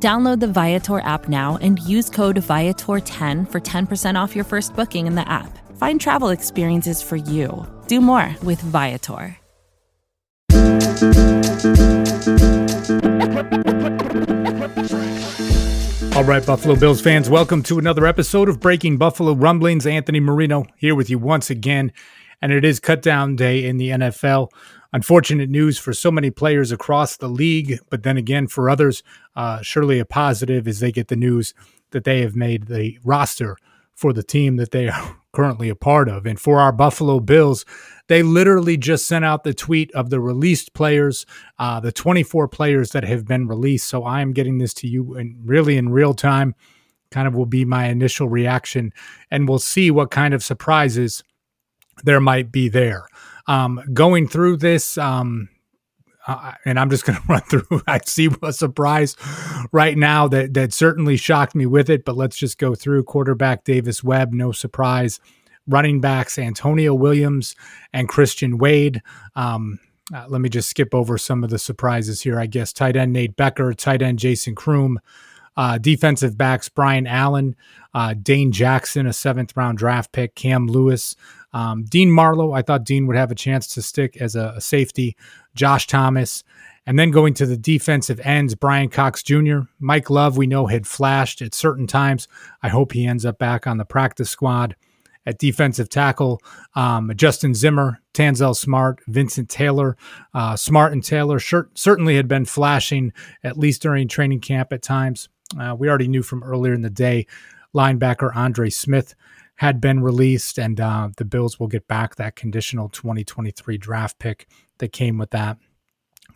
Download the Viator app now and use code Viator10 for 10% off your first booking in the app. Find travel experiences for you. Do more with Viator. All right, Buffalo Bills fans, welcome to another episode of Breaking Buffalo Rumblings. Anthony Marino here with you once again, and it is cut down day in the NFL. Unfortunate news for so many players across the league, but then again, for others, uh, surely a positive as they get the news that they have made the roster for the team that they are currently a part of. And for our Buffalo Bills, they literally just sent out the tweet of the released players, uh, the 24 players that have been released. So I am getting this to you in really in real time. Kind of will be my initial reaction, and we'll see what kind of surprises there might be there. Um, going through this, um, uh, and I'm just going to run through. I see a surprise right now that that certainly shocked me with it, but let's just go through. Quarterback Davis Webb, no surprise. Running backs Antonio Williams and Christian Wade. Um, uh, let me just skip over some of the surprises here. I guess tight end Nate Becker, tight end Jason Croom, uh, defensive backs Brian Allen, uh, Dane Jackson, a seventh round draft pick, Cam Lewis, um, Dean Marlowe. I thought Dean would have a chance to stick as a, a safety. Josh Thomas. And then going to the defensive ends, Brian Cox Jr., Mike Love, we know had flashed at certain times. I hope he ends up back on the practice squad. At defensive tackle, um, Justin Zimmer, Tanzel Smart, Vincent Taylor. Uh, Smart and Taylor sure, certainly had been flashing, at least during training camp at times. Uh, we already knew from earlier in the day, linebacker Andre Smith had been released, and uh, the Bills will get back that conditional 2023 draft pick that came with that.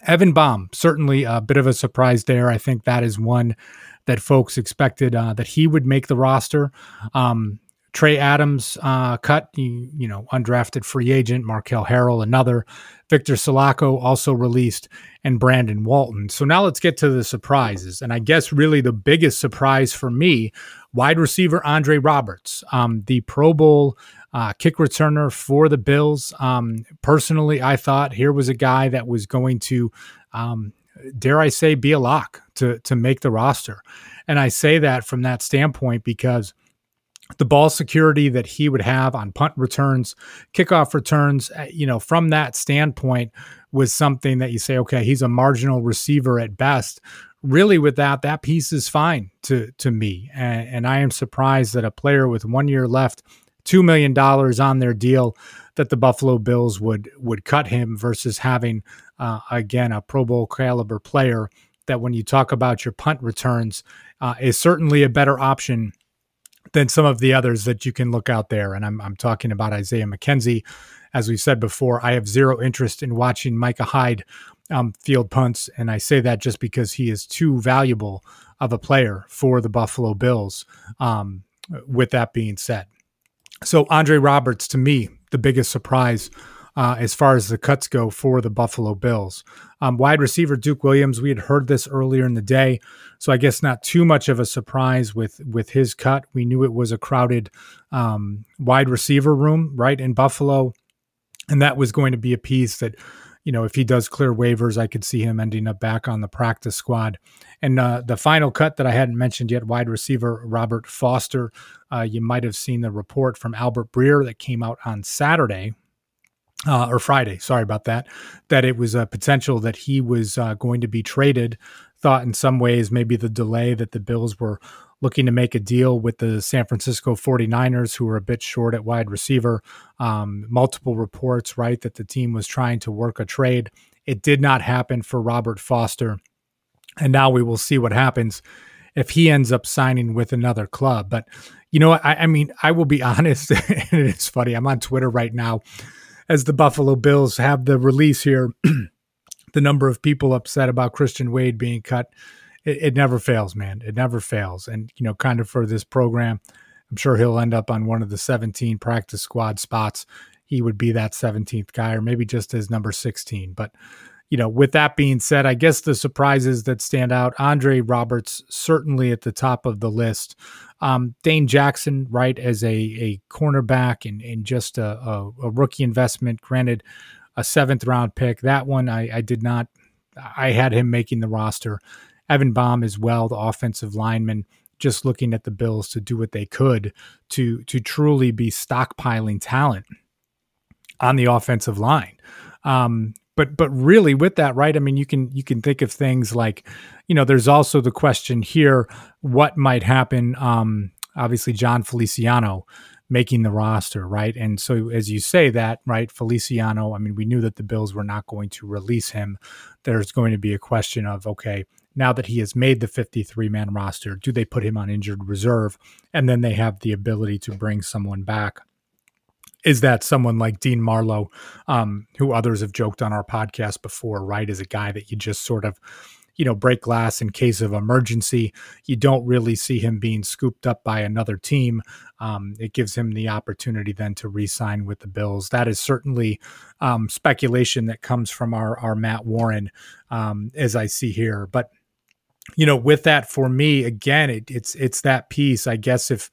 Evan Boehm, certainly a bit of a surprise there. I think that is one that folks expected uh, that he would make the roster. Um, Trey Adams uh, cut, you, you, know, undrafted free agent. Markel Harrell, another. Victor Salako also released, and Brandon Walton. So now let's get to the surprises. And I guess really the biggest surprise for me, wide receiver Andre Roberts, um, the Pro Bowl uh, kick returner for the Bills. Um, personally, I thought here was a guy that was going to, um, dare I say, be a lock to to make the roster. And I say that from that standpoint because the ball security that he would have on punt returns, kickoff returns, uh, you know, from that standpoint was something that you say, okay, he's a marginal receiver at best. Really, with that, that piece is fine to to me, and, and I am surprised that a player with one year left, two million dollars on their deal, that the Buffalo Bills would would cut him versus having uh, again a Pro Bowl caliber player that when you talk about your punt returns uh, is certainly a better option than some of the others that you can look out there. And I'm, I'm talking about Isaiah McKenzie. As we said before, I have zero interest in watching Micah Hyde um, field punts. And I say that just because he is too valuable of a player for the Buffalo Bills. Um, with that being said, so Andre Roberts, to me, the biggest surprise uh, as far as the cuts go for the Buffalo Bills. Um, wide receiver Duke Williams, we had heard this earlier in the day, so I guess not too much of a surprise with with his cut. We knew it was a crowded um, wide receiver room, right in Buffalo, and that was going to be a piece that. You know, if he does clear waivers, I could see him ending up back on the practice squad. And uh, the final cut that I hadn't mentioned yet, wide receiver Robert Foster. Uh, you might have seen the report from Albert Breer that came out on Saturday uh, or Friday, sorry about that, that it was a potential that he was uh, going to be traded. Thought in some ways maybe the delay that the Bills were looking to make a deal with the San Francisco 49ers, who were a bit short at wide receiver. Um, multiple reports, right, that the team was trying to work a trade. It did not happen for Robert Foster. And now we will see what happens if he ends up signing with another club. But, you know, I, I mean, I will be honest, and it's funny. I'm on Twitter right now as the Buffalo Bills have the release here, the number of people upset about Christian Wade being cut, it, it, never fails, man. It never fails. And, you know, kind of for this program, I'm sure he'll end up on one of the 17 practice squad spots. He would be that 17th guy, or maybe just as number 16. But you know, with that being said, I guess the surprises that stand out, Andre Roberts certainly at the top of the list. Um, Dane Jackson, right, as a a cornerback and, and just a, a, a rookie investment. Granted, a seventh round pick. That one I, I did not. I had him making the roster. Evan Boehm as well, the offensive lineman. Just looking at the Bills to do what they could to to truly be stockpiling talent on the offensive line. Um, but but really with that right i mean you can you can think of things like you know there's also the question here what might happen um obviously jon feliciano making the roster right? And so as you say that right feliciano i mean we knew that the bills were not going to release him. There's going to be a question of okay now that he has made the 53 man roster do they put him on injured reserve? And then they have the ability to bring someone back is that someone like Dean Marlowe, um, who others have joked on our podcast before, right? Is a guy that you just sort of, you know, break glass in case of emergency. You don't really see him being scooped up by another team. Um, it gives him the opportunity then to re-sign with the Bills. That is certainly um, speculation that comes from our our Matt Warren, um, as I see here. But you know, with that for me, again, it, it's it's that piece. I guess if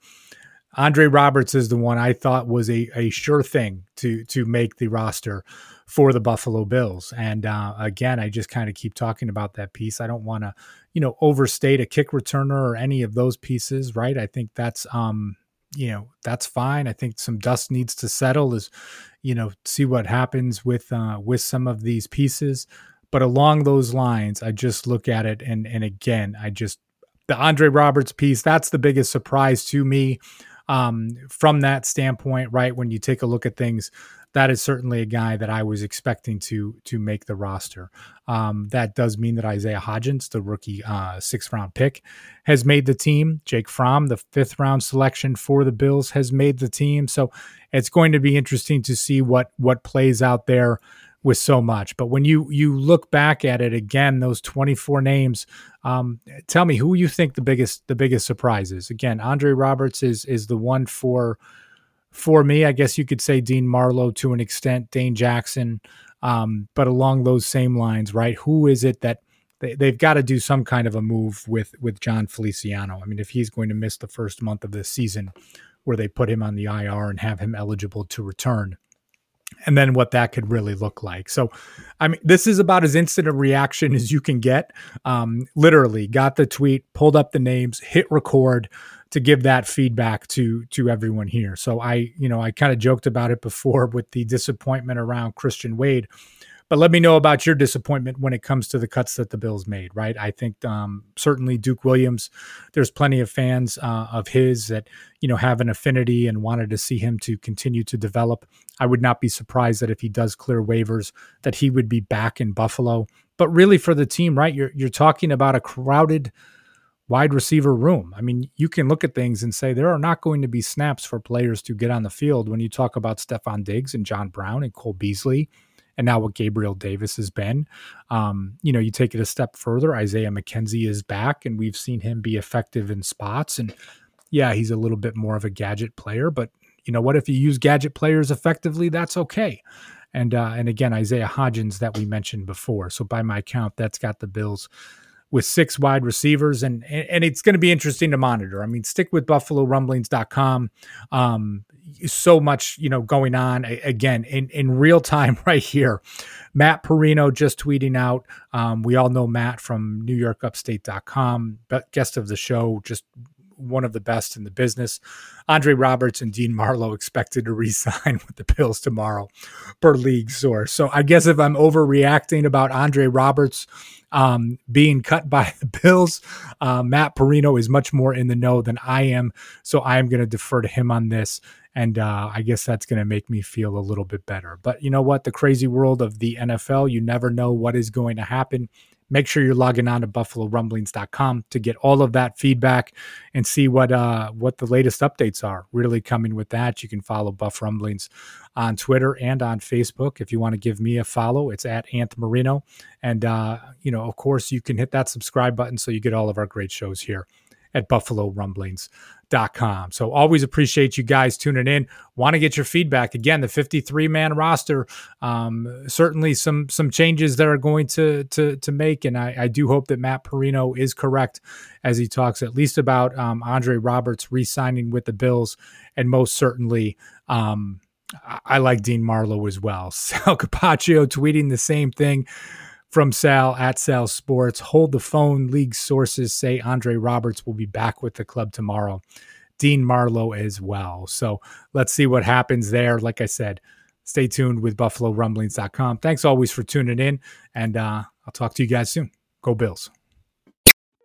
Andre Roberts is the one I thought was a, a sure thing to to make the roster for the Buffalo Bills. And uh, again, I just kind of keep talking about that piece. I don't want to, you know, overstate a kick returner or any of those pieces, right? I think that's um, you know, that's fine. I think some dust needs to settle is, you know, see what happens with uh with some of these pieces. But along those lines, I just look at it and and again, I just the Andre Roberts piece, that's the biggest surprise to me um, from that standpoint, right? When you take a look at things, that is certainly a guy that I was expecting to to make the roster. Um, that does mean that Isaiah Hodgins, the rookie uh, sixth round pick, has made the team. Jake Fromm, the fifth round selection for the Bills, has made the team. So it's going to be interesting to see what what plays out there with so much. But when you you look back at it again, those 24 names, um, tell me who you think the biggest the biggest surprise is. Again, Andre Roberts is is the one for for me. I guess you could say Dean Marlowe to an extent, Dane Jackson. Um, but along those same lines, right? Who is it that they, they've got to do some kind of a move with with Jon Feliciano? I mean, if he's going to miss the first month of the season, where they put him on the IR and have him eligible to return and then what that could really look like. So, I mean, this is about as instant a reaction as you can get. Um, literally, got the tweet, pulled up the names, hit record to give that feedback to to everyone here. So I, you know, I kind of joked about it before with the disappointment around Christian Wade. But let me know about your disappointment when it comes to the cuts that the Bills made, right? I think um, certainly Duke Williams, there's plenty of fans uh, of his that, you know, have an affinity and wanted to see him to continue to develop. I would not be surprised that if he does clear waivers, that he would be back in Buffalo. But really for the team, right? You're, you're talking about a crowded wide receiver room. I mean, you can look at things and say there are not going to be snaps for players to get on the field when you talk about Stefon Diggs and John Brown and Cole Beasley and now what Gabriel Davis has been. Um, you know, you take it a step further, Isaiah McKenzie is back, and we've seen him be effective in spots. And yeah, he's a little bit more of a gadget player, but you know what? If you use gadget players effectively, that's okay. And uh, and again, Isaiah Hodgins that we mentioned before. So by my count, that's got the Bills with six wide receivers, and and it's going to be interesting to monitor. I mean, stick with BuffaloRumblings.com. Um, so much you know going on again in in real time right here. Matt Parrino just tweeting out. Um, we all know Matt from NewYorkUpstate.com, guest of the show, just one of the best in the business. Andre Roberts and Dean Marlowe expected to re-sign with the Bills tomorrow, per league source. So I guess if I'm overreacting about Andre Roberts um, being cut by the Bills, uh, Matt Parrino is much more in the know than I am. So I am going to defer to him on this. And uh, I guess that's going to make me feel a little bit better. But you know what? The crazy world of the NFL, you never know what is going to happen make sure you're logging on to buffalorumblings.com to get all of that feedback and see what uh, what the latest updates are. Really coming with that you can follow buff rumblings on twitter and on facebook. If you want to give me a follow it's at anth marino and uh, you know of course you can hit that subscribe button so you get all of our great shows here at buffalorumblings.com com. So always appreciate you guys tuning in. Want to get your feedback again. The 53 man roster, um, certainly some some changes that are going to to to make, and I, I do hope that Matt Parrino is correct as he talks at least about um, Andre Roberts re-signing with the Bills, and most certainly. Um, I like Dean Marlowe as well. Sal Capaccio tweeting the same thing from Sal at Sal Sports. Hold the phone. League sources say Andre Roberts will be back with the club tomorrow. Dean Marlowe as well. So let's see what happens there. Like I said, stay tuned with BuffaloRumblings.com. Thanks always for tuning in, and uh, I'll talk to you guys soon. Go Bills.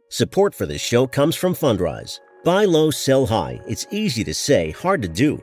Support for this show comes from Fundrise. Buy low, sell high. It's easy to say, hard to do.